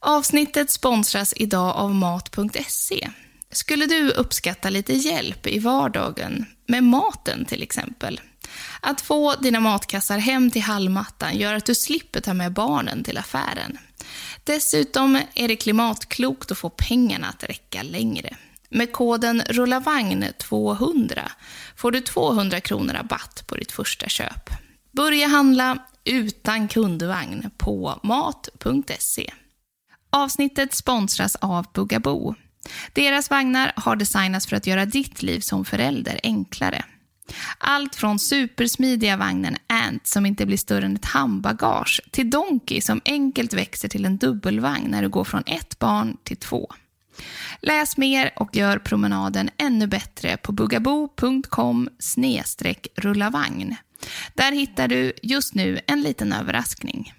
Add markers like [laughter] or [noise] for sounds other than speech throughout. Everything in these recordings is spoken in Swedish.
Avsnittet sponsras idag av Mat.se. Skulle du uppskatta lite hjälp i vardagen, med maten till exempel? Att få dina matkassar hem till hallmattan gör att du slipper ta med barnen till affären. Dessutom är det klimatklokt att få pengarna att räcka längre. Med koden RULLAVAGN200 får du 200 kronor rabatt på ditt första köp. Börja handla utan kundvagn på mat.se. Avsnittet sponsras av Bugaboo. Deras vagnar har designats för att göra ditt liv som förälder enklare. Allt från supersmidiga vagnen Ant som inte blir större än ett handbagage till Donkey som enkelt växer till en dubbelvagn när du går från ett barn till två. Läs mer och gör promenaden ännu bättre på bugabo.com rullavagn. Där hittar du just nu en liten överraskning.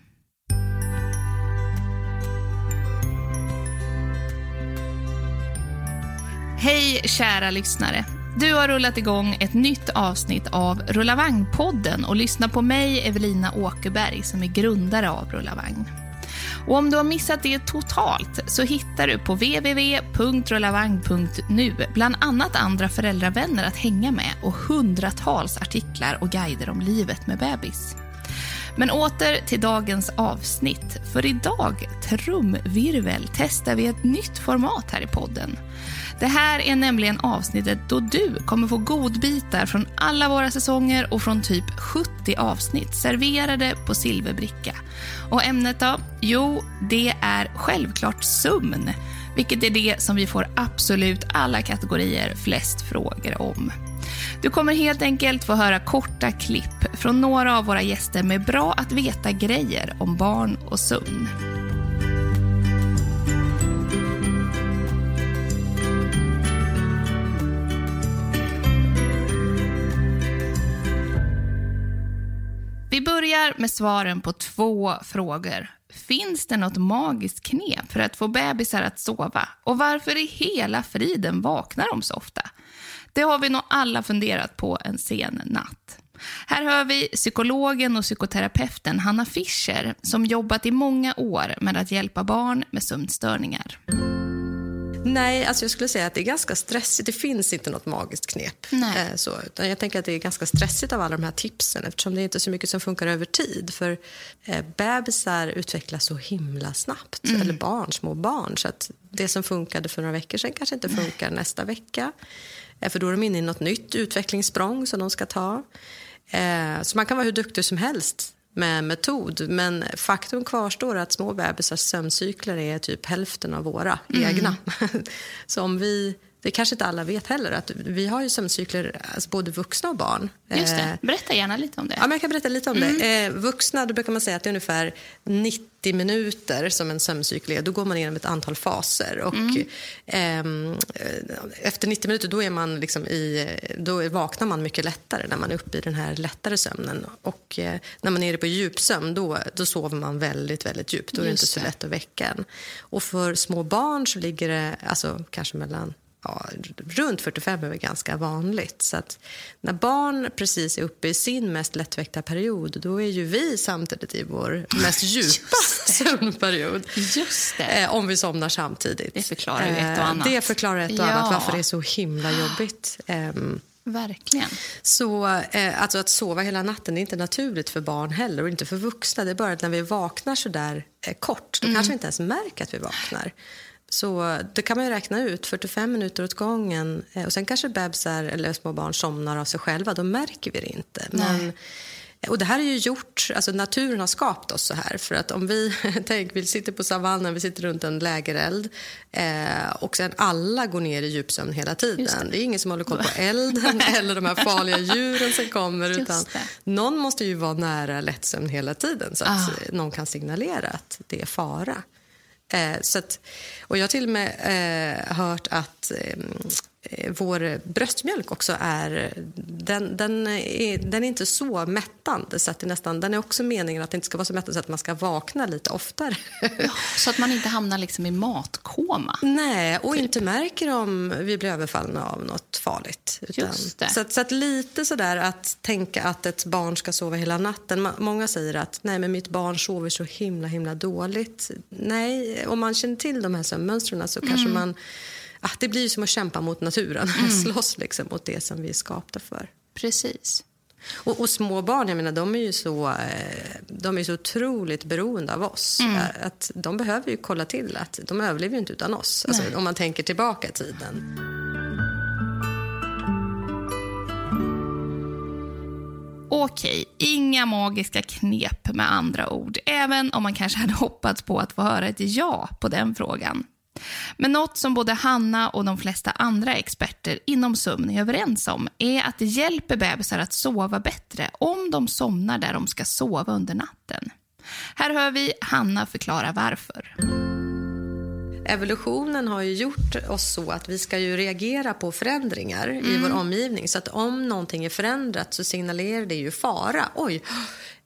Hej kära lyssnare! Du har rullat igång ett nytt avsnitt av Rullavagn-podden och lyssnar på mig, Evelina Åkerberg, som är grundare av Rullavagn. Och om du har missat det totalt så hittar du på www.rullavagn.nu bland annat andra föräldravänner att hänga med och hundratals artiklar och guider om livet med bebis. Men åter till dagens avsnitt. För idag, trumvirvel, testar vi ett nytt format här i podden. Det här är nämligen avsnittet då du kommer få godbitar från alla våra säsonger och från typ 70 avsnitt serverade på silverbricka. Och ämnet då? Jo, det är självklart sömn, vilket är det som vi får absolut alla kategorier flest frågor om. Du kommer helt enkelt få höra korta klipp från några av våra gäster med bra att veta-grejer om barn och sömn. Vi börjar med svaren på två frågor. Finns det något magiskt knep för att få bebisar att sova? Och varför i hela friden vaknar de så ofta? Det har vi nog alla funderat på en sen natt. Här hör vi psykologen och psykoterapeuten Hanna Fischer som jobbat i många år med att hjälpa barn med sömnstörningar. Nej, alltså jag skulle säga att det är ganska stressigt. Det finns inte något magiskt knep. Nej. Eh, så, utan jag tänker att det är ganska stressigt av alla de här tipsen eftersom det är inte så mycket som funkar över tid. För eh, bebisar utvecklas så himla snabbt, Mm. eller barn, små barn. Så att det som funkade för några veckor sedan kanske inte funkar nästa vecka. Eh, för då är de inne i något nytt utvecklingssprång som de ska ta. Eh, så man kan vara hur duktig som helst med metod. Men faktum kvarstår att små bebisars sömncykler är typ hälften av våra egna. [laughs] Så om vi, det kanske inte alla vet heller, att vi har ju sömncykler, alltså både vuxna och barn. Just Eh, det. Berätta gärna lite om det. Ja, men jag kan berätta lite om det. Eh, vuxna, då brukar man säga att det är ungefär 90 minuter som en sömncykel är. Då går man igenom ett antal faser. Och, ehm, eh, efter 90 minuter då, är man liksom i, då vaknar man mycket lättare när man är uppe i den här lättare sömnen. Och eh, när man är på djupsömn då, då sover man väldigt, väldigt djupt. Då är det inte Just så det. lätt att väcka en. Och för små barn så ligger det alltså, kanske mellan ja, runt 45 är väl ganska vanligt. Så när barn precis är uppe i sin mest lättväckta period då är ju vi samtidigt i vår mest [laughs] djupa sömnperiod. Just det. Eh, om vi somnar samtidigt. Det förklarar ju ett och Eh, annat. Det förklarar ett och Ja. annat varför det är så himla jobbigt. Ehm, Verkligen. Så eh, alltså att sova hela natten är inte naturligt för barn heller och inte för vuxna. Det är bara att när vi vaknar så där eh, kort, då Mm. kanske vi inte ens märker att vi vaknar. Så det kan man ju räkna ut, 45 minuter åt gången. Eh, och sen kanske bebisar eller små barn somnar av sig själva, då märker vi det inte. Men, och det här är ju gjort, alltså naturen har skapat oss så här. För att om vi, [laughs] tänk, vi sitter på savannen, vi sitter runt en lägereld eh, och sen alla går ner i djupsömn hela tiden. Det. är ingen som håller koll på [laughs] elden eller de här farliga djuren som kommer. Just Utan det. någon måste ju vara nära lättsömn hela tiden så att Ah. eh, någon kan signalera att det är fara. Eh, så att, och jag har till och med eh, hört att eh, vår bröstmjölk också är... Den, den, är... den är inte så mättande. Så att det nästan, den är också meningen att det inte ska vara så mättande så att man ska vakna lite oftare. Ja, så att man inte hamnar liksom i matkoma. Nej, och inte märker om vi blir överfallna av något farligt. Just det. Så, att, så att lite sådär att tänka att ett barn ska sova hela natten. Många säger att nej, men mitt barn sover så himla himla dåligt. Nej, om man känner till de här sömnmönstren så kanske Mm. man... Ah, det blir som att kämpa mot naturen, [laughs] slåss liksom mot det som vi är skapta för. Precis. Och, och små barn, jag menar, de är ju så, eh, de är så otroligt beroende av oss. Mm. Eh, Att de behöver ju kolla till att de överlever inte utan oss. Alltså, om man tänker tillbaka i tiden. Okej, inga magiska knep med andra ord, även om man kanske hade hoppats på att få höra ett ja på den frågan. Men något som både Hanna och de flesta andra experter inom sömn är överens om är att det hjälper bebisar att sova bättre om de somnar där de ska sova under natten. Här hör vi Hanna förklara varför. Evolutionen har ju gjort oss så att vi ska ju reagera på förändringar i vår omgivning. Så att om någonting är förändrat så signalerar det ju fara. Oj,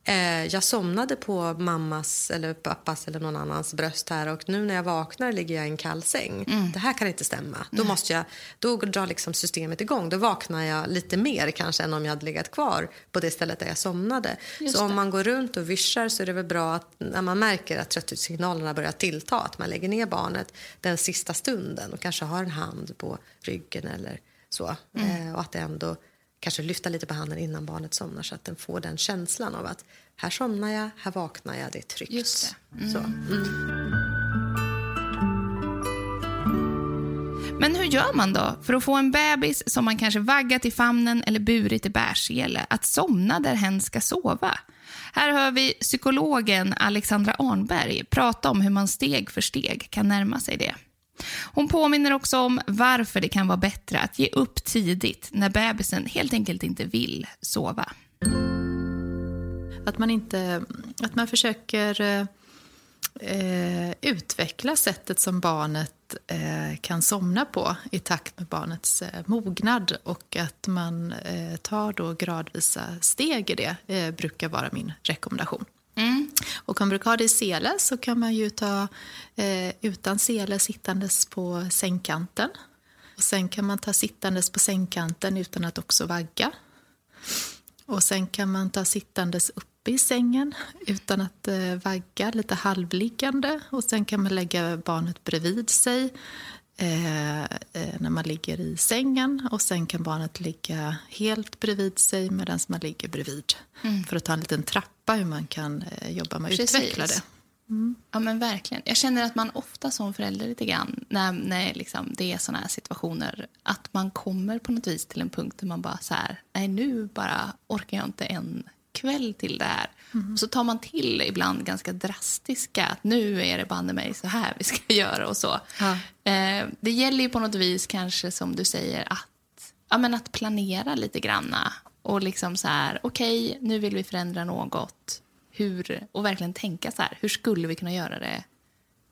eh, jag somnade på mammas eller pappas eller någon annans bröst här och nu när jag vaknar ligger jag i en kall säng. Det här kan inte stämma. Då, måste jag, då drar liksom systemet igång. Då vaknar jag lite mer kanske än om jag hade legat kvar på det stället där jag somnade. Just så om det. man går runt och vischar så är det väl bra att när man märker att trötthetssignalerna börjar tillta att man lägger ner barnet den sista stunden och kanske har en hand på ryggen eller så. Mm. Eh, och att det ändå kanske lyfta lite på handen innan barnet somnar så att den får den känslan av att här somnar jag, här vaknar jag, det är tryggt. Just Så, mm. Men hur gör man då för att få en bebis som man kanske vaggat i famnen eller burit i bärsele att somna där hen ska sova? Här hör vi psykologen Alexandra Arnberg prata om hur man steg för steg kan närma sig det. Hon påminner också om varför det kan vara bättre att ge upp tidigt när bebisen helt enkelt inte vill sova. Att man, inte, att man försöker eh, utveckla sättet som barnet eh, kan somna på i takt med barnets eh, mognad och att man eh, tar då gradvisa steg i det eh, brukar vara min rekommendation. Mm. Och om man brukar ha det i sele så kan man ju ta eh, utan sele sittandes på sängkanten. Och sen kan man ta sittandes på sängkanten utan att också vagga. Och sen kan man ta sittandes uppe i sängen utan att eh, vagga, lite halvliggande. Och sen kan man lägga barnet bredvid sig eh, eh, när man ligger i sängen. Och sen kan barnet ligga helt bredvid sig medan man ligger bredvid. För att ta en liten trappa hur man kan eh, jobba med att Precis. utveckla det. Ja, men verkligen. Jag känner att man ofta som förälder lite grann, när, när liksom det är såna här situationer, att man kommer på något vis till en punkt där man bara så här, nej nu bara orkar jag inte en kväll till det här. Och så tar man till ibland ganska drastiska, att nu är det banne mig så här vi ska [laughs] göra och så. Ja. Eh, det gäller ju på något vis kanske som du säger att, ja, men att planera lite granna och liksom så här, okej, nu vill vi förändra något. Hur, och verkligen tänka så här, hur skulle vi kunna göra det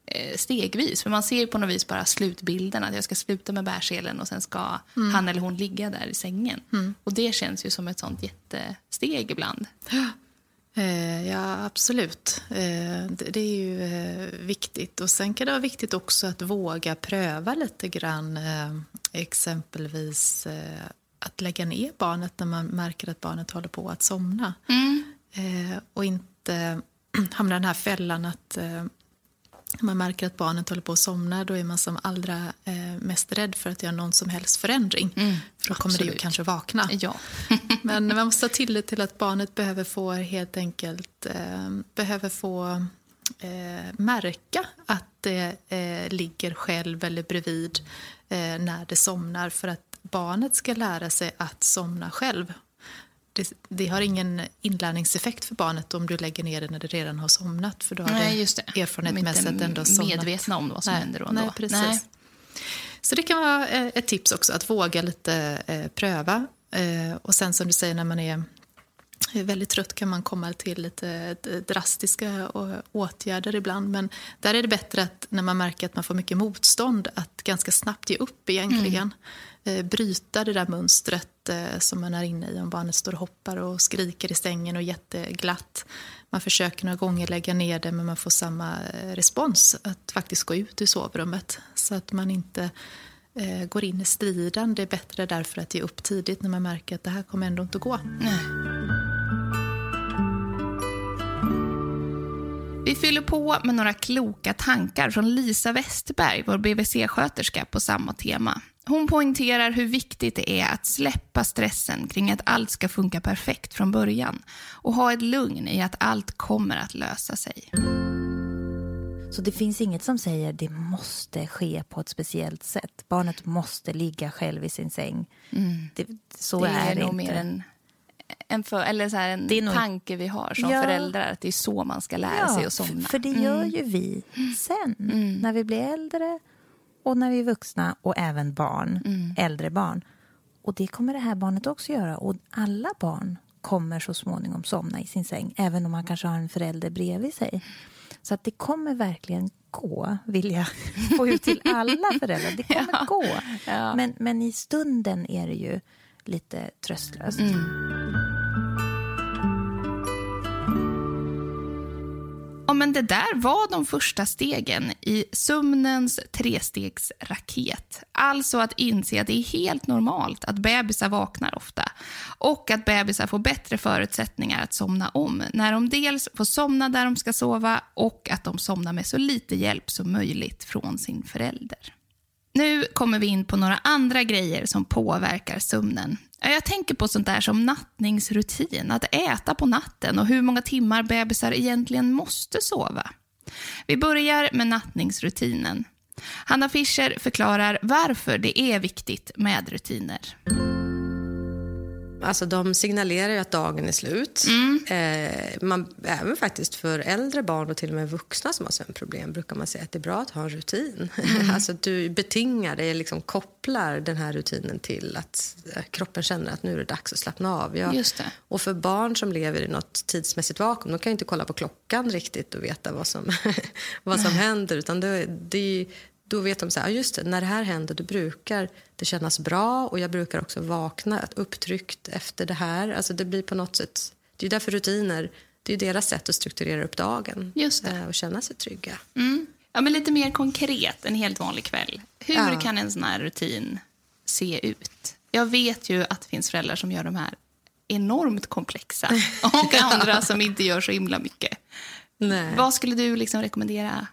eh, stegvis? För man ser ju på något vis bara slutbilden, att jag ska sluta med bärselen och sen ska han eller hon ligga där i sängen. Och det känns ju som ett sånt jättesteg ibland. Eh, ja, absolut. Eh, det, är ju eh, viktigt. Och Sen kan det vara viktigt också att våga pröva lite grann. Exempelvis att lägga ner barnet när man märker att barnet håller på att somna. Eh, och inte [clears throat] hamna i den här fällan att man märker att barnet håller på att somna då är man som allra eh, mest rädd för att göra någon som helst förändring. Mm, för då kommer det ju absolut. kanske vakna. Ja. [laughs] Men man måste ha tillit till att barnet behöver få helt enkelt eh, behöver få eh, märka att det eh, ligger själv eller bredvid eh, när det somnar för att barnet ska lära sig att somna själv. Det, det har ingen inlärningseffekt för barnet om du lägger ner det när det redan har somnat. För då har Nej, just det. erfarenhetsmässigt De är ändå somnat. medvetna om vad som nej, händer då Nej, precis. Nej. Så det kan vara eh, ett tips också, att våga lite eh, pröva. Eh, och sen som du säger, när man är väldigt trött kan man komma till lite drastiska å- åtgärder ibland. Men där är det bättre att när man märker att man får mycket motstånd att ganska snabbt ge upp egentligen. Eh, bryta det där mönstret eh, som man är inne i om barnet står och hoppar och skriker i sängen och jätteglatt. Man försöker några gånger lägga ner det men man får samma eh, respons. Att faktiskt gå ut ur sovrummet så att man inte eh, går in i striden. Det är bättre därför att ge upp tidigt när man märker att det här kommer ändå inte att gå. Vi fyller på med några kloka tankar från Lisa Westerberg, vår BVC-sköterska, på samma tema. Hon poängterar hur viktigt det är att släppa stressen kring att allt ska funka perfekt från början och ha ett lugn i att allt kommer att lösa sig. Så det finns inget som säger det måste ske på ett speciellt sätt. Barnet måste ligga själv i sin säng. Det, så det är, är, det nog inte. mer en, en, för, eller så här en Det är nog- tanke vi har som Ja. föräldrar, att det är så man ska lära sig att somna. För, för det gör ju vi sen, när vi blir äldre och när vi är vuxna och även barn, äldre barn. Och det kommer det här barnet också göra. Och alla barn kommer så småningom somna i sin säng, även om man kanske har en förälder bredvid sig. Så att det kommer verkligen gå, vill jag [laughs] få ut till alla föräldrar. Det kommer [laughs] gå. Men, men i stunden är det ju lite tröstlöst. Ja, men det där var de första stegen i sömnens trestegsraket. Alltså att inse att det är helt normalt att bebisar vaknar ofta och att bebisar får bättre förutsättningar att somna om när de dels får somna där de ska sova och att de somnar med så lite hjälp som möjligt från sin förälder. Nu kommer vi in på några andra grejer som påverkar sömnen. Jag tänker på sånt där som nattningsrutin, att äta på natten och hur många timmar bebisar egentligen måste sova. Vi börjar med nattningsrutinen. Hanna Fischer förklarar varför det är viktigt med rutiner. Alltså de signalerar ju att dagen är slut. Eh, man, även faktiskt för äldre barn och till och med vuxna som har sömnproblem brukar man säga att det är bra att ha en rutin. [laughs] alltså att du betingar det, liksom kopplar den här rutinen till att eh, kroppen känner att nu är det dags att slappna av. Ja. Just det. Och för barn som lever i något tidsmässigt vakuum, de kan ju inte kolla på klockan riktigt och veta vad som, [laughs] vad som händer. Utan det, det, då vet de så här, "Ja, just det, när det här händer då brukar det kännas bra och jag brukar också vakna upptryckt efter det här. Alltså det blir på något sätt, det är därför rutiner, det är deras sätt att strukturera upp dagen Just det. eh, och känna sig trygga. Mm. Ja, men lite mer konkret, en helt vanlig kväll. Hur Ja. kan en sån här rutin se ut? Jag vet ju att det finns föräldrar som gör de här enormt komplexa [laughs] och andra som inte gör så himla mycket. Nej. Vad skulle du liksom rekommendera?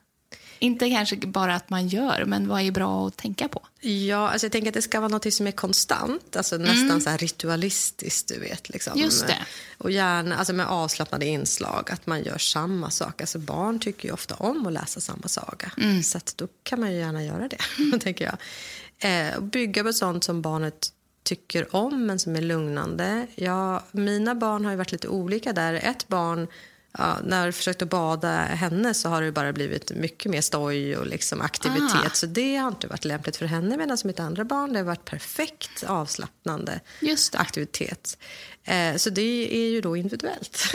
Inte kanske bara att man gör, men vad är bra att tänka på? Ja, alltså jag tänker att det ska vara något som är konstant, alltså nästan så här ritualistiskt. Du vet, liksom. Mm. Just det. Och gärna alltså med avslappnade inslag, att man gör samma sak. Alltså barn tycker ju ofta om att läsa samma saga, Mm. så då kan man ju gärna göra det. [laughs] tänker jag. Eh, bygga på sånt som barnet tycker om, men som är lugnande. Ja, mina barn har ju varit lite olika där. Ett barn Ja, när jag försökte bada henne så har det bara blivit mycket mer stoj och liksom aktivitet. Ah. Så det har inte varit lämpligt för henne. Medan mitt andra barn det har varit perfekt avslappnande aktivitet. Eh, så det är ju då individuellt.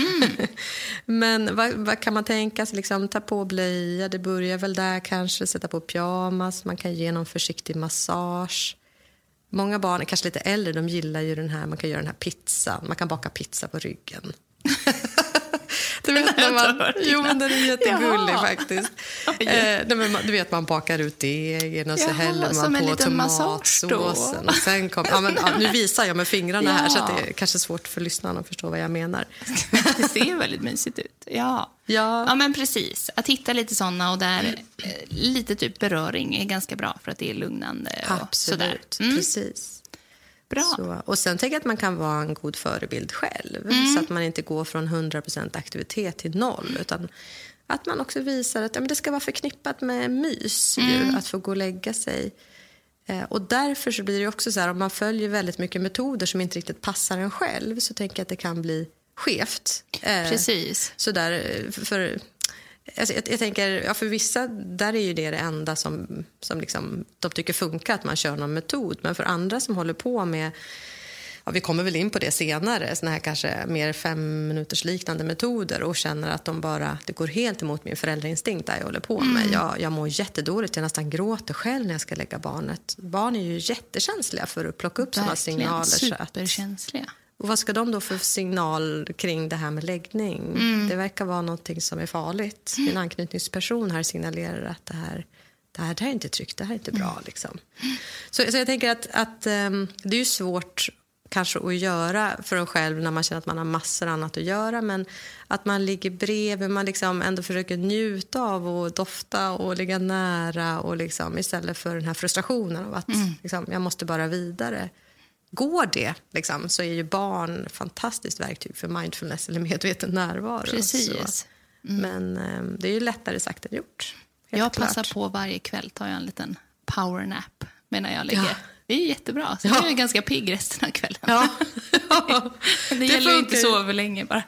[laughs] Men vad, vad kan man tänka sig? Liksom, ta på blöja, det börjar väl där kanske. Sätta på pyjamas, man kan ge någon försiktig massage. Många barn, kanske lite äldre, de gillar ju den här, man kan göra den här pizzan. Man kan baka pizza på ryggen. [laughs] Du vet, när man, jo, men den är jättegullig Jaha. faktiskt. [laughs] Eh, nej, men man, du vet, man bakar ut degen och så Jaha, häller man på tomatsåsen. Och sen kom, ja, men, ja, nu visar jag med fingrarna här så att Ja. det är kanske svårt för lyssnarna att förstå vad jag menar. [laughs] Det ser väldigt mysigt ut. Ja. Ja. ja, men precis. Att hitta lite såna och där eh, lite typ beröring är ganska bra för att det är lugnande. Och Sådär. Absolut, Mm, precis. Bra. Så, och sen tänker jag att man kan vara en god förebild själv. Mm. Så att man inte går från 100% aktivitet till noll. Utan att man också visar att ja, men det ska vara förknippat med mys Mm. ju, att få gå och lägga sig. Eh, och därför så blir det också så här, om man följer väldigt mycket metoder som inte riktigt passar en själv så tänker jag att det kan bli skevt. Eh, Precis. så där, eh, för, alltså jag, jag tänker, ja, för vissa där är ju det det enda som, som liksom, de tycker funkar, att man kör någon metod. Men för andra som håller på med Ja, vi kommer väl in på det senare, såna här kanske mer fem minuters liknande metoder och känner att de bara, det går helt emot min föräldrainstinkt där jag håller på med. Jag, jag mår jättedåligt, jag nästan gråter själv när jag ska lägga barnet. Barn är ju jättekänsliga för att plocka upp Verkligen signaler. Så att, superkänsliga. Och vad ska de då för signal kring det här med läggning? Det verkar vara någonting som är farligt. En anknytningsperson här signalerar att det här, det här, det här är inte tryggt, det här är inte bra. Liksom. Så, så jag tänker att, att ehm, det är ju svårt kanske att göra för en själv när man känner att man har massor annat att göra. Men att man ligger bredvid, man liksom ändå försöker njuta av och dofta och ligga nära och liksom, istället för den här frustrationen av att liksom, jag måste bara vidare. Går det liksom, så är ju barn ett fantastiskt verktyg för mindfulness eller medveten närvaro. Precis. Så. Men eh, det är ju lättare sagt än gjort. Jag klart. passar på varje kväll, tar jag en liten powernap medan jag ligger. Ja. Det är jättebra. Så Ja. jag är ganska pigg resten av kvällen. Ja. [laughs] det, gäller ju inte sova för länge bara.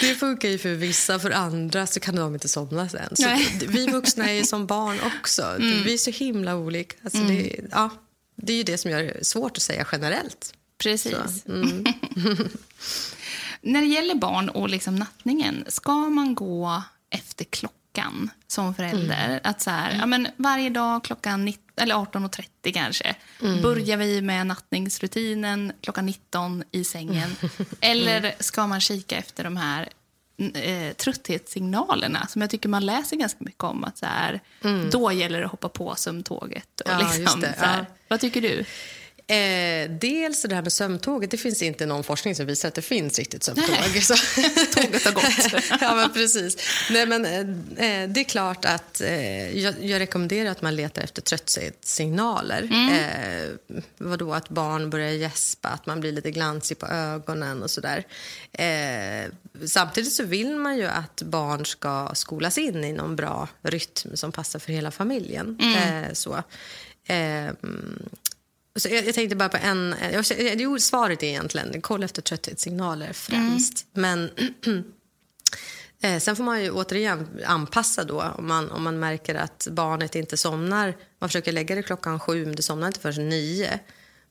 Det funkar ju för vissa, för andra så kan de inte somna sen. Så Nej. det- vi vuxna är ju som barn också. Vi är så himla olika. Alltså det, ja, det är ju det som gör det svårt att säga generellt. Precis. Mm. [laughs] När det gäller barn och liksom nattningen, ska man gå efter klockan som förälder? Mm. Att så här, ja, men varje dag klockan 19, eller 18.30 kanske Mm. börjar vi med nattningsrutinen klockan 19 i sängen. [laughs] Eller ska man kika efter de här eh, trötthetssignalerna som jag tycker man läser ganska mycket om. Att så här, Då gäller det att hoppa på sömntåget. Och Mm. Ja, liksom, så här. Vad tycker du? Eh, dels det här med sömntåget. Det finns inte någon forskning som visar att det finns riktigt sömntåg. Så. [laughs] Tåget har gått. [laughs] ja, men precis. Nej, men, eh, det är klart att eh, jag, jag rekommenderar att man letar efter trötthetssignaler. Mm. Eh, vadå, att barn börjar gäspa, att man blir lite glansig på ögonen och sådär. Eh, samtidigt så vill man ju att barn ska skolas in i någon bra rytm som passar för hela familjen. Mm. Eh, så. Så jag, jag tänkte bara på en... Jag, jo, svaret är egentligen kolla efter trötthetssignaler främst. Men [clears throat] eh, sen får man ju återigen anpassa då. Om man, om man märker att barnet inte somnar. Man försöker lägga det klockan sju, men det somnar inte förrän nio.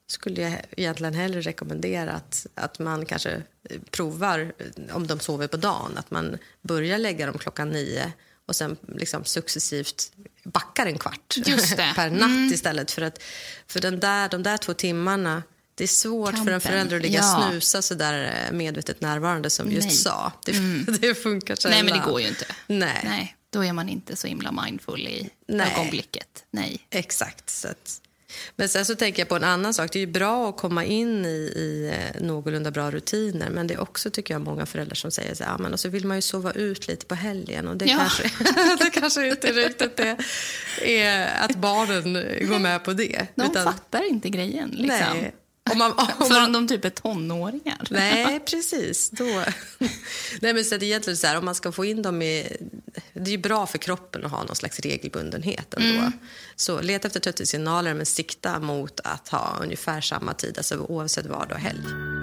skulle jag egentligen hellre rekommendera att, att man kanske eh, provar, eh, om de sover på dagen, att man börjar lägga dem klockan nio och sen liksom successivt backar en kvart Just [laughs] per natt istället. För att för den där, de där två timmarna, det är svårt för Kampen. en förälder att ligga Ja. snusa så där eh, medvetet närvarande som just Nej. sa. Det, [laughs] det funkar Nej, men det går ju inte. Nej. Nej, då är man inte så himla mindful i Nej. ögonblicket. Nej. Exakt. Så att, men sen så tänker jag på en annan sak. Det är bra att komma in i, i eh, någorlunda bra rutiner. Men det är också tycker jag många föräldrar som säger så här, "Ja, men och så vill man ju sova ut lite på helgen. Och det, Ja. kanske, [laughs] det kanske inte riktigt är, är att barnen går med på det. De fattar inte grejen. Liksom. nej. Om man, [laughs] om Förrän de typ är tonåringar. Nej, [laughs] precis. Då. [laughs] Nej, men så att egentligen så här, om man ska få in dem i... Det är bra för kroppen att ha någon slags regelbundenhet ändå. Så leta efter trötthetssignaler men sikta mot att ha ungefär samma tid, alltså oavsett vardag och helg.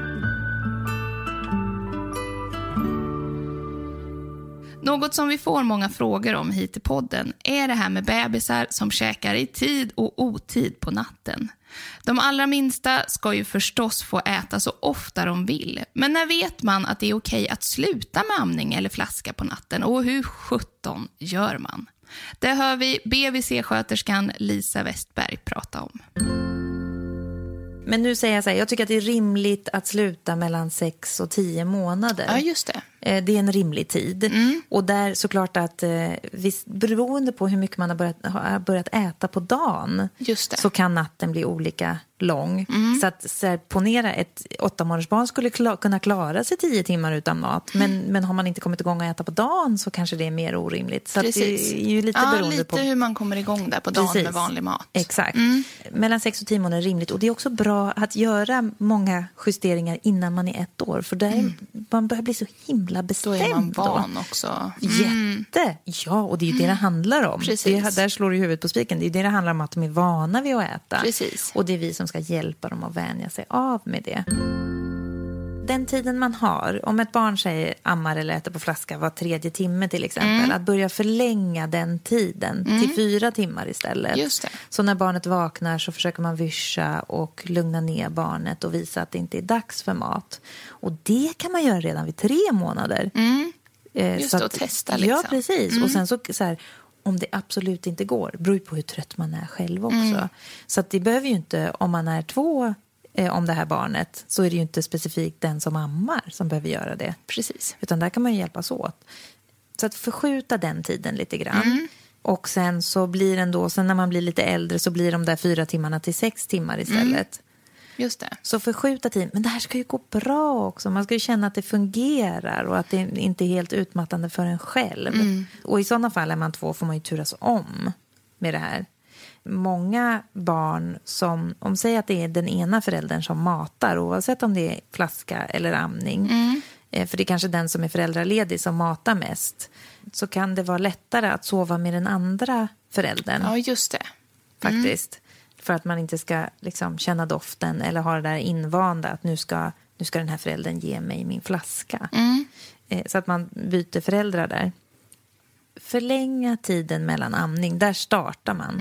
Något som vi får många frågor om hit i podden är det här med bebisar som käkar i tid och otid på natten. De allra minsta ska ju förstås få äta så ofta de vill. Men när vet man att det är okej att sluta med amning eller flaska på natten? Och hur sjutton gör man? Det hör vi BVC-sköterskan Lisa Westberg prata om. Men nu säger jag så här, jag tycker att det är rimligt att sluta mellan 6 och 10 månader. Ja, just det. Eh, Det är en rimlig tid. Och där såklart att eh, visst, beroende på hur mycket man har börjat, har börjat äta på dagen så kan natten bli olika lång. Så att så här, ponera ett åtta månaders barn skulle kla- kunna klara sig tio timmar utan mat. Men, men har man inte kommit igång att äta på dagen så kanske det är mer orimligt. Så det är ju lite ja, beroende lite på hur man kommer igång där på dagen Precis. med vanlig mat. Exakt. Mellan 6 och 10 månader är rimligt. Och det är också bra att göra många justeringar innan man är ett år. För där man börjar bli så himla Då bestämd. är man då. van också. Jätte! Ja, och det är ju det det handlar om. Precis. Det, där slår du huvudet på spiken. Det är det det handlar om, att de är vana vid att äta. Precis. Och det är vi som ska hjälpa dem att vänja sig av med det. Den tiden man har, om ett barn säger ammar eller äter på flaska var tredje timme till exempel, Mm. att börja förlänga den tiden till fyra timmar istället. Just det. Så när barnet vaknar så försöker man vischa och lugna ner barnet och visa att det inte är dags för mat. Och det kan man göra redan vid tre månader. Eh, Mm. Just så det, att- och testa Ja, liksom. Mm. precis. Och sen så, så här, om det absolut inte går, beror ju på hur trött man är själv också. Mm. Så att det behöver ju inte, om man är två eh, om det här barnet, så är det ju inte specifikt den som ammar som behöver göra det. Precis. Utan där kan man ju hjälpas åt. Så att förskjuta den tiden lite grann. Mm. Och sen så blir den då, sen när man blir lite äldre så blir de där fyra timmarna till sex timmar istället. Just det. Så förskjuta tiden. Men det här ska ju gå bra också. Man ska ju känna att det fungerar och att det inte är helt utmattande för en själv. Och i sådana fall är man två får man ju turas om med det här. Många barn som, om säger att det är den ena föräldern som matar, oavsett om det är flaska eller amning, eh, för det är kanske den som är föräldraledig som matar mest, så kan det vara lättare att sova med den andra föräldern Ja, just det. faktiskt. För att man inte ska liksom, känna doften eller ha det där invanda att nu ska, nu ska den här föräldern ge mig min flaska. Eh, så att man byter föräldrar där. Förlänga tiden mellan amning, där startar man.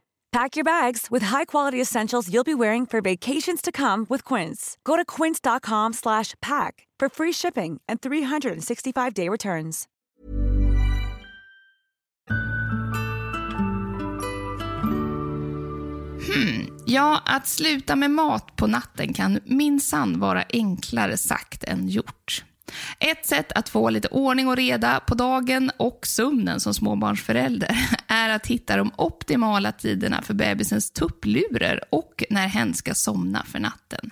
Pack your bags with high-quality essentials you'll be wearing for vacations to come with Quince. Go to quince.com slash pack for free shipping and 365-day returns. Hmm. Ja, att sluta med mat på natten kan minsann vara enklare sagt än gjort. Ett sätt att få lite ordning och reda på dagen och sömnen som småbarnsförälder [laughs] är att hitta de optimala tiderna för bebisens tupplurer och när hen ska somna för natten.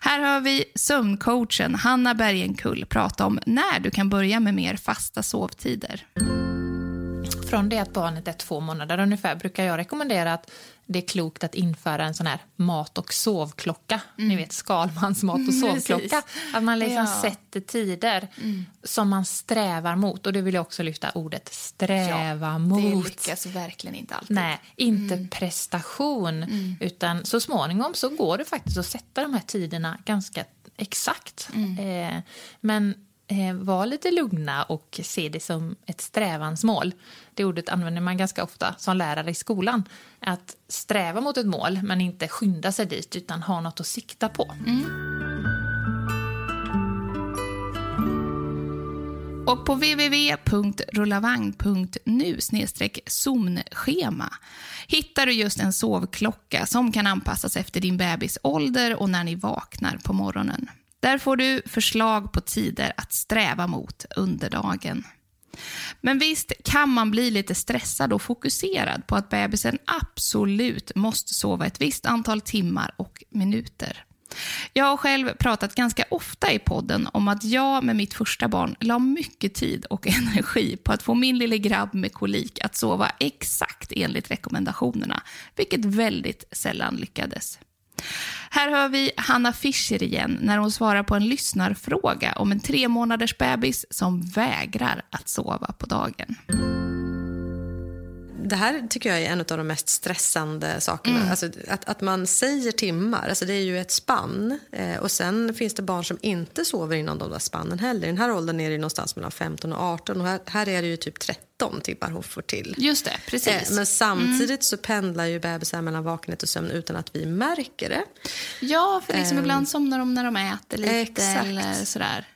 Här hör vi sömncoachen Hanna Bergenkull prata om när du kan börja med mer fasta sovtider. Från det att barnet är två månader ungefär brukar jag rekommendera att det är klokt att införa en sån här mat och sovklocka. Ni vet Skalmans mat och [laughs] sovklocka. Att man liksom Ja. sätter tider som man strävar mot. Och det vill jag också lyfta ordet sträva Det mot. lyckas verkligen inte alltid. Nej, inte prestation. Utan så småningom så går det faktiskt att sätta de här tiderna ganska exakt. Eh, men Eh, var lite lugna och se det som ett strävansmål. Det ordet använder man ganska ofta som lärare i skolan. Att sträva mot ett mål men inte skynda sig dit utan ha något att sikta på. Mm. Och på www.rullavagn.nu zonschema hittar du just en sovklocka som kan anpassas efter din bebis ålder och när ni vaknar på morgonen. Där får du förslag på tider att sträva mot under dagen. Men visst kan man bli lite stressad och fokuserad på att bebisen absolut måste sova ett visst antal timmar och minuter. Jag har själv pratat ganska ofta i podden om att jag med mitt första barn la mycket tid och [laughs] energi på att få min lille grabb med kolik att sova exakt enligt rekommendationerna, vilket väldigt sällan lyckades. Här hör vi Hanna Fischer igen när hon svarar på en lyssnarfråga om en tre månaders bebis som vägrar att sova på dagen. Det här tycker jag är en av de mest stressande sakerna. Mm. Alltså, att, att man säger timmar, alltså det är ju ett spann. Eh, och Sen finns det barn som inte sover inom de där spannen heller. I den här åldern är det någonstans mellan 15 och 18 och här, här är det ju typ 13 timmar hon får till. Just det, precis. Eh, men samtidigt mm. så pendlar ju bebisar mellan vakenhet och sömn utan att vi märker det. Ja, för liksom eh, ibland somnar de när de äter lite exakt. eller sådär.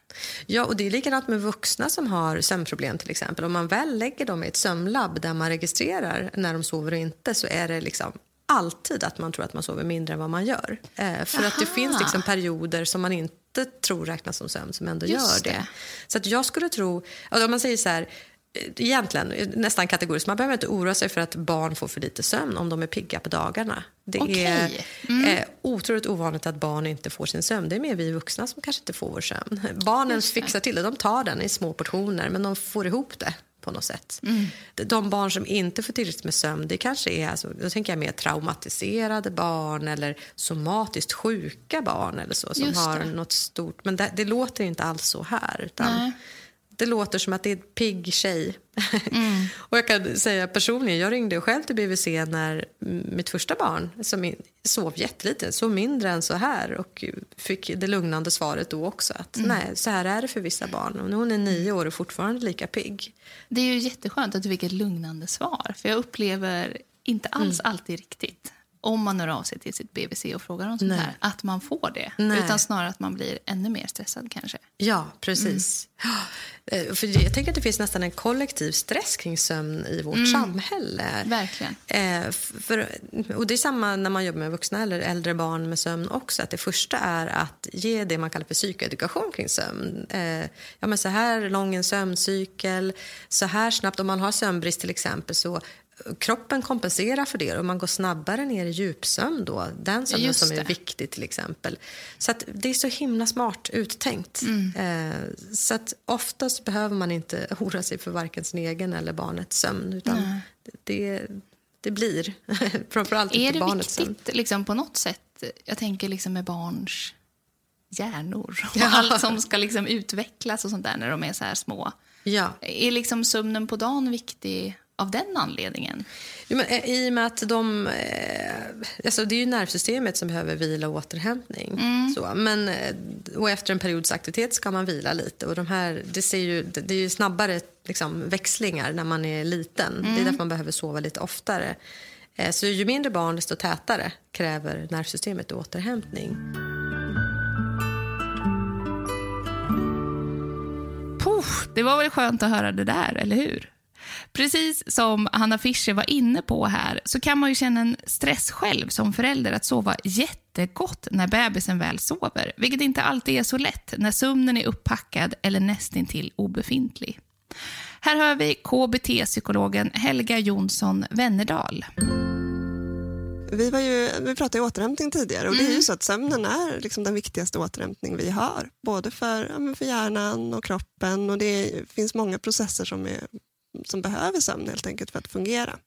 Ja, och det är likadant med vuxna som har sömnproblem till exempel. Om man väl lägger dem i ett sömnlabb där man registrerar när de sover och inte så är det liksom alltid att man tror att man sover mindre än vad man gör. Eh, för Aha. att det finns liksom perioder som man inte tror räknas som sömn som ändå Just gör det. det. Så att jag skulle tro, om man säger så här, egentligen nästan kategoriskt. Man behöver inte oroa sig för att barn får för lite sömn om de är pigga på dagarna. Det okay. är mm. eh, otroligt ovanligt att barn inte får sin sömn. Det är mer vi vuxna som kanske inte får vår sömn. Barnen fixar till det. De tar den i små portioner, men de får ihop det på något sätt. Mm. De barn som inte får tillräckligt med sömn, det kanske är, alltså, då tänker jag mer traumatiserade barn eller somatiskt sjuka barn eller så, som har något stort. Men det, det, låter inte alls så här. Utan det låter som att det är en pigg tjej. Mm. [laughs] och jag kan säga personligen, jag ringde själv till BVC när mitt första barn som sov jättelite, sov mindre än så här och fick det lugnande svaret då också att mm. nej, så här är det för vissa barn. Och hon är nio år och fortfarande lika pigg. Det är ju jätteskönt att du fick ett lugnande svar, för jag upplever inte alls mm. alltid riktigt om man hör av sig till sitt BVC och frågar om sånt här, att man får det. Nej. Utan snarare att man blir ännu mer stressad kanske. Ja, precis. Mm. För jag tänker att det finns nästan en kollektiv stress kring sömn i vårt mm. samhälle. Verkligen. Eh, för, och det är samma när man jobbar med vuxna eller äldre barn med sömn också. Att det första är att ge det man kallar för psykoedukation kring sömn. Eh, ja, men så här lång en sömncykel, så här snabbt. Om man har sömnbrist till exempel så kroppen kompenserar för det och man går snabbare ner i djupsömn då. Den sömnen som är viktig till exempel. Så att det är så himla smart uttänkt. Mm. Eh, så att oftast behöver man inte oroa sig för varken sin egen eller barnets sömn utan det, det blir [laughs] framförallt Är det barnets viktigt sömn. liksom på något sätt, jag tänker liksom med barns hjärnor och ja. allt som ska liksom utvecklas och sånt där när de är så här små. Ja. Är liksom sömnen på dagen viktig av den anledningen? Ja, men, eh, I och med att de... Eh, alltså det är ju nervsystemet som behöver vila och återhämtning. Mm. Så, men, eh, och efter en periods aktivitet ska man vila lite. Och de här, det, ser ju, det är ju snabbare liksom, växlingar när man är liten. Mm. Det är mm. därför man behöver sova lite oftare. Så ju mindre barn, desto tätare kräver nervsystemet återhämtning. Puh, det var väl skönt att höra det där, eller hur? Precis som Hanna Fischer var inne på här så kan man ju känna en stress själv som förälder att sova jättegott när bebisen väl sover, vilket inte alltid är så lätt när sömnen är upppackad eller nästintill obefintlig. Här hör vi KBT-psykologen Helga Jonsson Wennerdal. Vi, var ju, vi pratade ju återhämtning tidigare och mm. det är ju mm. så att sömnen är liksom den viktigaste återhämtning vi har. Både för, ja, för hjärnan och kroppen och det finns många processer som är som behöver sömn helt enkelt för att fungera.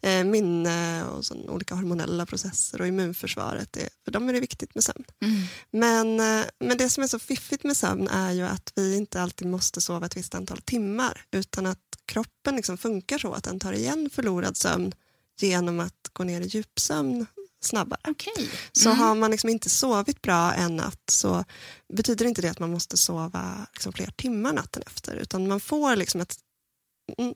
Eh, minne och sån, olika hormonella processer och immunförsvaret, är, för dem är det viktigt med sömn. Mm. Men, eh, men det som är så fiffigt med sömn är ju att vi inte alltid måste sova ett visst antal timmar utan att kroppen liksom funkar så att den tar igen förlorad sömn genom att gå ner i djupsömn snabbare. Okay. Mm. Så har man liksom inte sovit bra en natt så betyder inte det att man måste sova liksom fler timmar natten efter utan man får liksom ett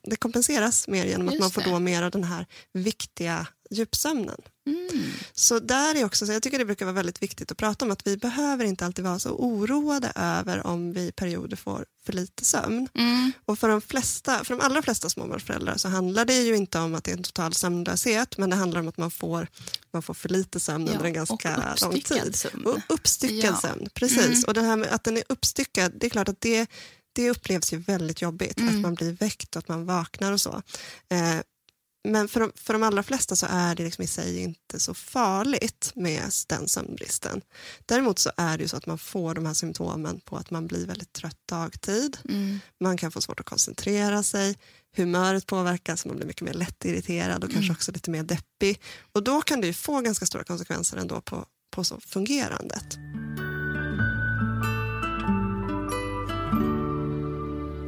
det kompenseras mer genom Just att man får det. då mer av den här viktiga djupsömnen. Mm. Så där är också, så jag tycker det brukar vara väldigt viktigt att prata om att vi behöver inte alltid vara så oroade över om vi i perioder får för lite sömn. Mm. Och för de, flesta, för de allra flesta småbarnsföräldrar så handlar det ju inte om att det är en total sömnlöshet men det handlar om att man får, man får för lite sömn ja, under en ganska lång tid. Sömn. Och uppstyckad ja. sömn. Precis. Mm. Och det här med att den är uppstyckad, det är klart att det det upplevs ju väldigt jobbigt, mm. att man blir väckt och att man vaknar och så. Eh, men för de, för de allra flesta så är det liksom i sig inte så farligt med den sömnbristen. Däremot så är det ju så att man får de här symptomen på att man blir väldigt trött dagtid. Mm. Man kan få svårt att koncentrera sig. Humöret påverkas, man blir mycket mer lättirriterad och kanske också lite mer deppig. Och då kan det ju få ganska stora konsekvenser ändå på, på så fungerandet.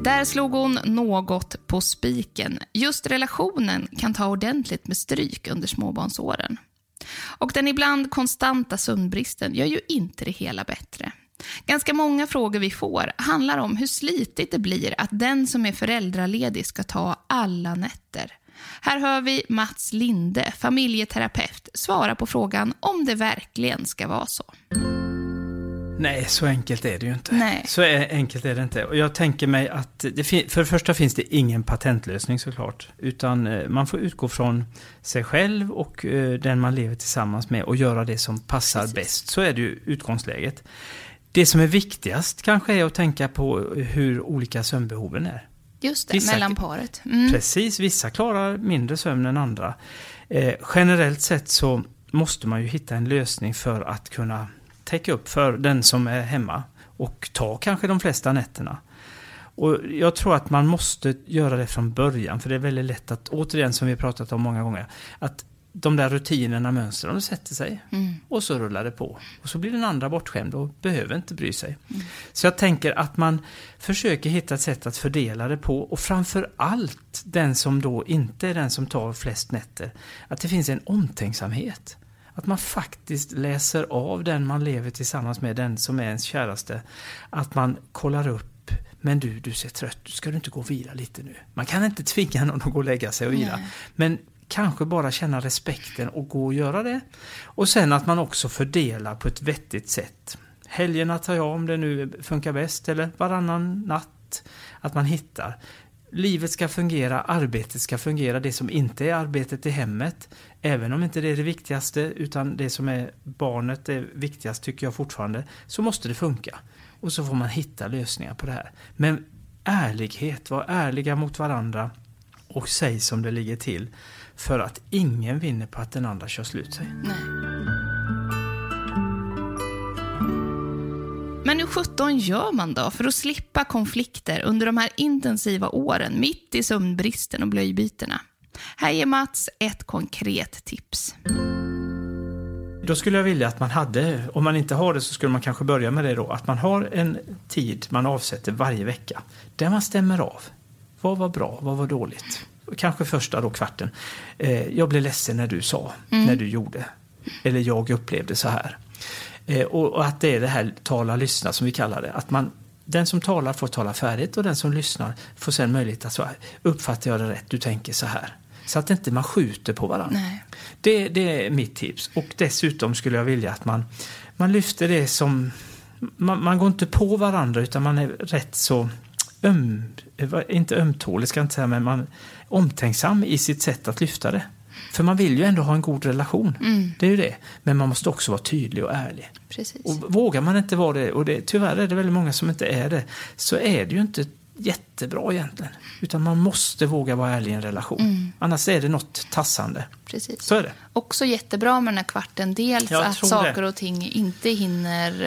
Där slog hon något på spiken. Just relationen kan ta ordentligt med stryk under småbarnsåren. Och den ibland konstanta sömnbristen gör ju inte det hela bättre. Ganska många frågor vi får handlar om hur slitigt det blir att den som är föräldraledig ska ta alla nätter. Här hör vi Mats Linde, familjeterapeut, svara på frågan om det verkligen ska vara så. Nej, så enkelt är det ju inte. Nej. Så är, enkelt är det inte. Och jag tänker mig att det för det första finns det ingen patentlösning såklart. Utan eh, man får utgå från sig själv och eh, den man lever tillsammans med och göra det som passar Precis. bäst. Så är det ju utgångsläget. Det som är viktigast kanske är att tänka på hur olika sömnbehoven är. Just det, Vissa- mellan paret. Mm. Precis, vissa klarar mindre sömn än andra. Eh, generellt sett så måste man ju hitta en lösning för att kunna täcka upp för den som är hemma och ta kanske de flesta nätterna. Och jag tror att man måste göra det från början för det är väldigt lätt att, återigen som vi har pratat om många gånger, att de där rutinerna, mönstren, de sätter sig och så rullar det på. Och så blir den andra bortskämd och behöver inte bry sig. Så jag tänker att man försöker hitta ett sätt att fördela det på och framför allt den som då inte är den som tar flest nätter, att det finns en omtänksamhet. Att man faktiskt läser av den man lever tillsammans med, den som är ens käraste. Att man kollar upp, men du, du ser trött ut, ska du inte gå och vila lite nu? Man kan inte tvinga någon att gå och lägga sig och vila. Men kanske bara känna respekten och gå och göra det. Och sen att man också fördelar på ett vettigt sätt. Helgerna tar jag om det nu funkar bäst, eller varannan natt. Att man hittar. Livet ska fungera, arbetet ska fungera, det som inte är arbetet i hemmet. Även om inte det är det viktigaste, utan det som är barnet är viktigast tycker jag fortfarande, så måste det funka. Och så får man hitta lösningar på det här. Men ärlighet, var ärliga mot varandra och säg som det ligger till. För att ingen vinner på att den andra kör slut sig. Nej. Men hur sjutton gör man då för att slippa konflikter under de här intensiva åren mitt i sömnbristen och blöjbytena? Här ger Mats ett konkret tips. Då skulle jag vilja att man hade, om man inte har det så skulle man kanske börja med det då, att man har en tid man avsätter varje vecka där man stämmer av. Vad var bra, vad var dåligt? Kanske första då kvarten. Eh, jag blev ledsen när du sa, när du gjorde. Eller jag upplevde så här. Eh, och, och att det är det här tala, lyssna som vi kallar det. Att man, den som talar får tala färdigt och den som lyssnar får sen möjlighet att så uppfattar jag det rätt, du tänker så här. Så att inte man skjuter på varandra. Nej. Det, det är mitt tips. Och dessutom skulle jag vilja att man, man lyfter det som... Man, man går inte på varandra utan man är rätt så öm... Inte ömtålig ska jag inte säga, men man omtänksam i sitt sätt att lyfta det. För man vill ju ändå ha en god relation. Det är ju det. Men man måste också vara tydlig och ärlig. Precis. Och vågar man inte vara det, och det, tyvärr är det väldigt många som inte är det, så är det ju inte jättebra egentligen. Utan man måste våga vara ärlig i en relation. Annars är det något tassande. Precis. Så är det. Också jättebra med den här kvarten. Dels Jag att saker det. och ting inte hinner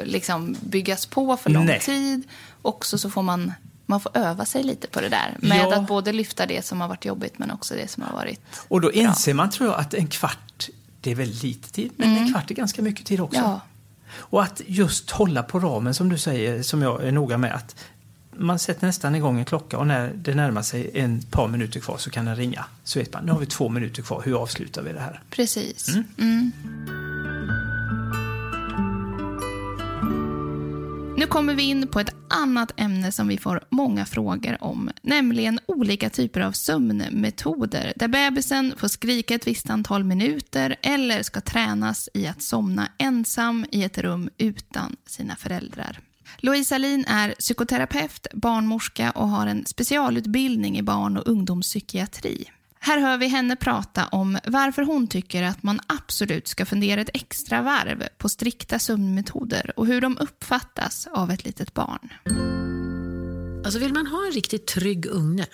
eh, liksom byggas på för lång Nej. tid. Också så får man, man får öva sig lite på det där. Med Ja. att både lyfta det som har varit jobbigt men också det som har varit Och då bra. inser man, tror jag, att en kvart, det är väldigt lite tid, men en kvart är ganska mycket tid också. Ja. Och att just hålla på ramen, som du säger, som jag är noga med, att man sätter nästan igång en klocka och när det närmar sig en par minuter kvar så kan den ringa. Så vet man, nu har vi två minuter kvar, hur avslutar vi det här? Precis. Mm. Nu kommer vi in på ett annat ämne som vi får många frågor om, nämligen olika typer av sömnmetoder där bebisen får skrika ett visst antal minuter eller ska tränas i att somna ensam i ett rum utan sina föräldrar. Louise Alin är psykoterapeut, barnmorska och har en specialutbildning i barn och ungdomspsykiatri. Här hör vi henne prata om varför hon tycker att man absolut ska fundera ett extra varv på strikta sömnmetoder och hur de uppfattas av ett litet barn. Alltså vill man ha en riktigt trygg unge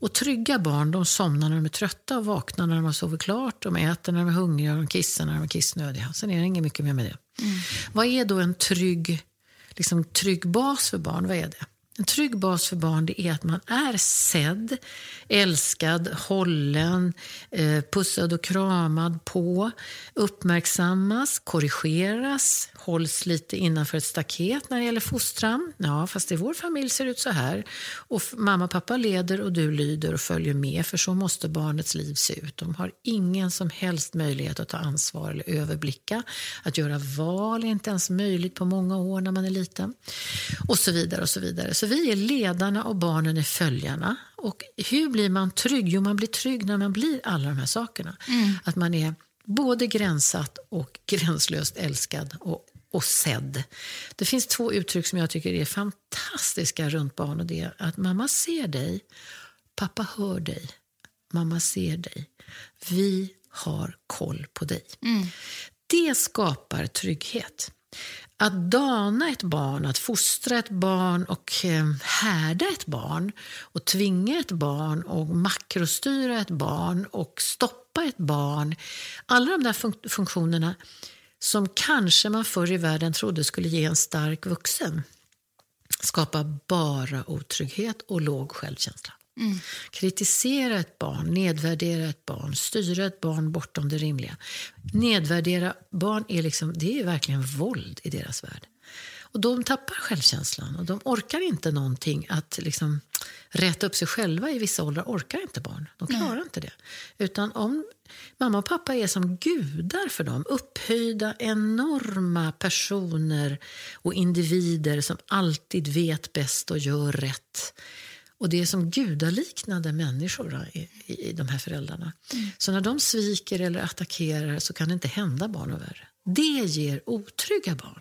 Och trygga barn de somnar när de är trötta och vaknar när de har sovit klart. De äter när de är hungriga och de kissar när de är kissnödiga. Sen är det inget mycket mer med det. Mm. Vad är då en trygg, liksom, trygg bas för barn? Vad är det? En trygg bas för barn det är att man är sedd, älskad, hållen, eh, pussad och kramad på, uppmärksammas, korrigeras, hålls lite innanför ett staket när det gäller fostran. Ja, fast i vår familj ser det ut så här. Och mamma och pappa leder och du lyder och följer med, för så måste barnets liv se ut. De har ingen som helst möjlighet att ta ansvar eller överblicka. Att göra val är inte ens möjligt på många år när man är liten. Och så vidare och så vidare. Så vi är ledarna och barnen är följarna. Och hur blir man trygg? Jo, man blir trygg när man blir alla de här sakerna. Mm. Att man är både gränsat och [laughs] gränslöst älskad och, och sedd. Det finns två uttryck som jag tycker är fantastiska runt barn. och Det är att mamma ser dig, pappa hör dig, mamma ser dig. Vi har koll på dig. Mm. Det skapar trygghet. Att dana ett barn, att fostra ett barn och eh, härda ett barn och tvinga ett barn och makrostyra ett barn och stoppa ett barn. Alla de där fun funktionerna som kanske man förr i världen trodde skulle ge en stark vuxen skapar bara otrygghet och låg självkänsla. Mm. Kritisera ett barn, nedvärdera ett barn, styra ett barn bortom det rimliga. Nedvärdera barn är, liksom, det är verkligen våld i deras värld. Och De tappar självkänslan och de orkar inte någonting att liksom rätta upp sig själva i vissa åldrar. orkar inte barn. De klarar Nej. inte det. Utan om mamma och pappa är som gudar för dem, upphöjda enorma personer och individer som alltid vet bäst och gör rätt och det är som gudaliknande människor i, i, i de här föräldrarna. Mm. Så när de sviker eller attackerar så kan det inte hända barn och värre. Det ger otrygga barn.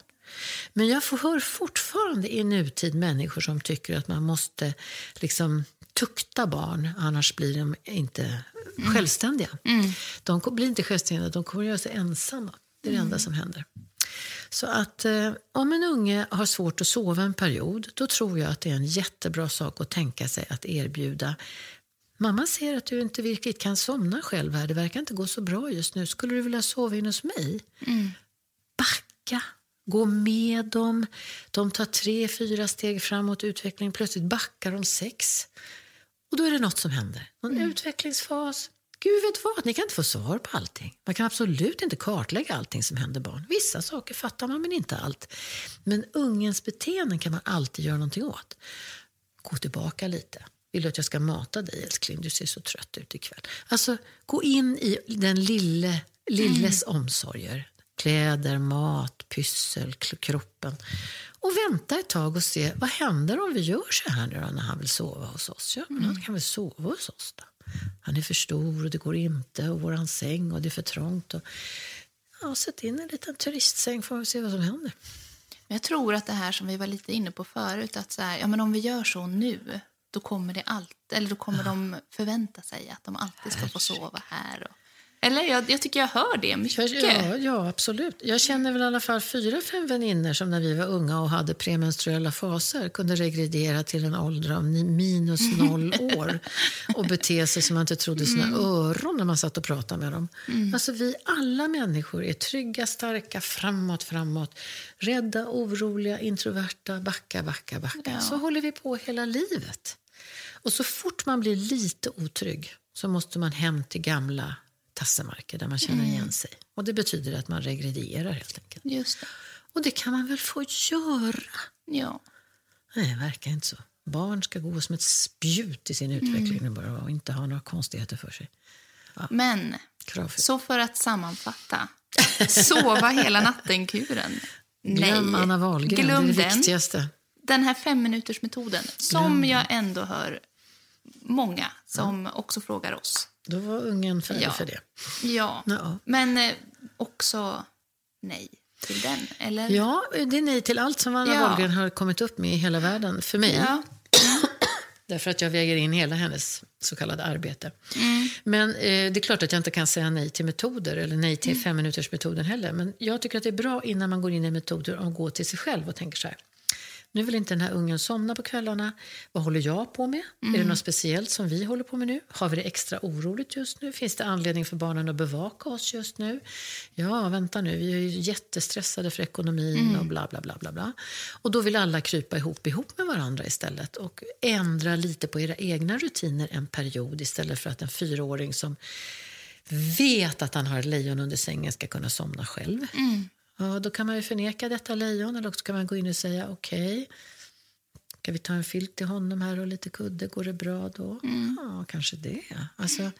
Men jag hör fortfarande i nutid människor som tycker att man måste liksom tukta barn, annars blir de inte mm. självständiga. Mm. De blir inte självständiga, de kommer att göra sig ensamma. Det är det enda mm. som händer. Så att eh, om en unge har svårt att sova en period, då tror jag att det är en jättebra sak att tänka sig att erbjuda Mamma ser att du inte riktigt kan somna själv här. Det verkar inte gå så bra just nu. Skulle du vilja sova in hos mig? Mm. Backa. Gå med dem. De tar tre, fyra steg framåt i utvecklingen. Plötsligt backar de sex. Och då är det något som händer. Någon mm. utvecklingsfas. Gud vet vad, ni kan inte få svar på allting. Man kan absolut inte kartlägga allting som händer barn. Vissa saker fattar man, men inte allt. Men ungens beteenden kan man alltid göra någonting åt. Gå tillbaka lite. Vill du att jag ska mata dig älskling? Du ser så trött ut ikväll. Alltså, gå in i den lille, lilles mm. omsorger. Kläder, mat, pyssel, kroppen. Och vänta ett tag och se vad händer om vi gör så här nu när han vill sova hos oss. Ja, men han kan väl sova hos oss då. Han är för stor och det går inte och våran säng och det är för trångt. Och, ja, sätt in en liten turistsäng får vi se vad som händer. Jag tror att det här som vi var lite inne på förut, att så här, ja, men om vi gör så nu, då kommer, det allt, eller då kommer ja. de förvänta sig att de alltid ska få sova här. Och, eller jag, jag, tycker jag hör det mycket. Ja, ja, absolut. Jag känner väl i alla fall fyra, fem vänner som när vi var unga och hade premenstruella faser kunde regredera till en ålder av minus noll [laughs] år och bete sig som man inte trodde sina mm. öron när man satt och pratade med dem. Mm. Alltså vi alla människor är trygga, starka, framåt, framåt. Rädda, oroliga, introverta, backa, backa, backa. Ja. Så håller vi på hela livet. Och så fort man blir lite otrygg så måste man hem till gamla tassemarker där man känner mm. igen sig. Och Det betyder att man regredierar helt enkelt. Just det. Och det kan man väl få göra? Ja. Nej, det verkar inte så. Barn ska gå som ett spjut i sin utveckling mm. bara och inte ha några konstigheter för sig. Ja. Men, Kravfyllt. så för att sammanfatta. Sova hela natten-kuren. Glöm Anna Wahlgren, Glöm det är det den. viktigaste. Den här femminutersmetoden som jag ändå hör många som ja. också frågar oss. Då var ungen färdig ja. för det. Ja, ja. men eh, också nej till den, eller? Ja, det är nej till allt som Anna ja. Wahlgren har kommit upp med i hela världen, för mig. Ja. [clears throat] Därför att jag väger in hela hennes så kallade arbete. Mm. Men eh, det är klart att jag inte kan säga nej till metoder eller nej till mm. femminutersmetoden heller. Men jag tycker att det är bra innan man går in i metoder att gå till sig själv och tänker så här. Nu vill inte den här ungen somna på kvällarna. Vad håller jag på med? Är det något speciellt som vi håller på med nu? Har vi det extra oroligt just nu? Finns det anledning för barnen att bevaka oss just nu? Ja, vänta nu, vi är ju jättestressade för ekonomin och bla bla bla bla bla. Och då vill alla krypa ihop ihop med varandra istället och ändra lite på era egna rutiner en period istället för att en fyraåring som vet att han har ett lejon under sängen ska kunna somna själv. Ja, då kan man ju förneka detta lejon eller också kan man gå in och säga okej, ska vi ta en filt till honom här och lite kudde, går det bra då? Ja, kanske det. Alltså,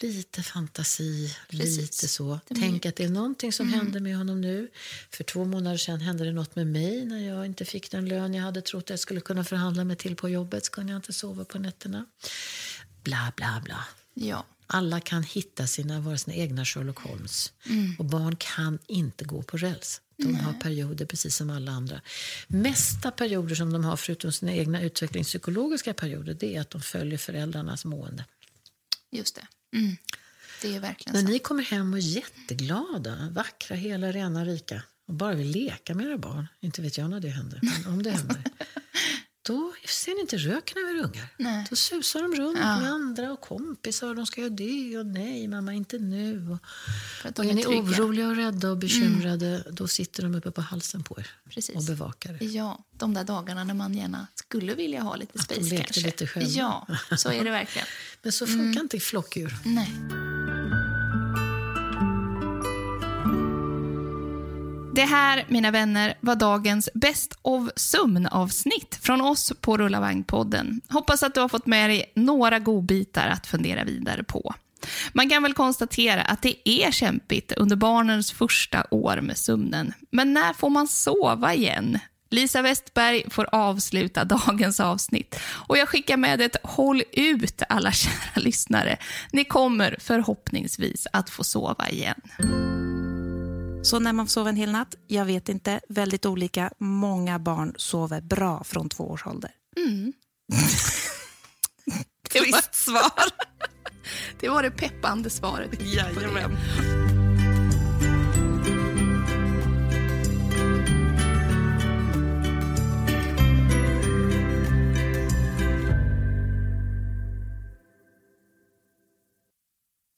lite fantasi, lite så. Tänk att det är någonting som händer med honom nu. För två månader sedan hände det något med mig när jag inte fick den lön jag hade trott jag skulle kunna förhandla mig till på jobbet. Så kunde jag inte sova på nätterna. Bla, bla, bla. Ja. Alla kan hitta sina, vara sina egna Sherlock Holmes. Och barn kan inte gå på räls. De har perioder precis som alla andra. Mesta perioder som de har, förutom sina egna utvecklingspsykologiska perioder, det är att de följer föräldrarnas mående. Just det. Mm. Det är verkligen När så. ni kommer hem och är jätteglada, vackra, hela, rena, rika och bara vill leka med era barn, inte vet jag när det händer, men om det händer, [laughs] då ser ni inte röken av era ungar. Nej. Då susar de runt med andra och kompisar och de ska göra det och nej, mamma inte nu. Och, För att och de är är ni oroliga och rädda och bekymrade, då sitter de uppe på halsen på er Precis. och bevakar er. Ja, de där dagarna när man gärna skulle vilja ha lite Att de space lekte kanske. lite själva. Ja, så är det verkligen. [laughs] Men så funkar inte flockdjur. Nej. Det här, mina vänner, var dagens Best of sömn-avsnitt från oss på Rulla Vagn-podden. Hoppas att du har fått med dig några godbitar att fundera vidare på. Man kan väl konstatera att det är kämpigt under barnens första år med sömnen. Men när får man sova igen? Lisa Westberg får avsluta dagens avsnitt. Och jag skickar med ett håll ut alla [laughs] kära lyssnare. Ni kommer förhoppningsvis att få sova igen. Så när man sova en hel natt? Jag vet inte. Väldigt olika. Många barn sover bra från två års ålder. [laughs] Det var, svar. [laughs] det var det peppande svaret. Jajamän.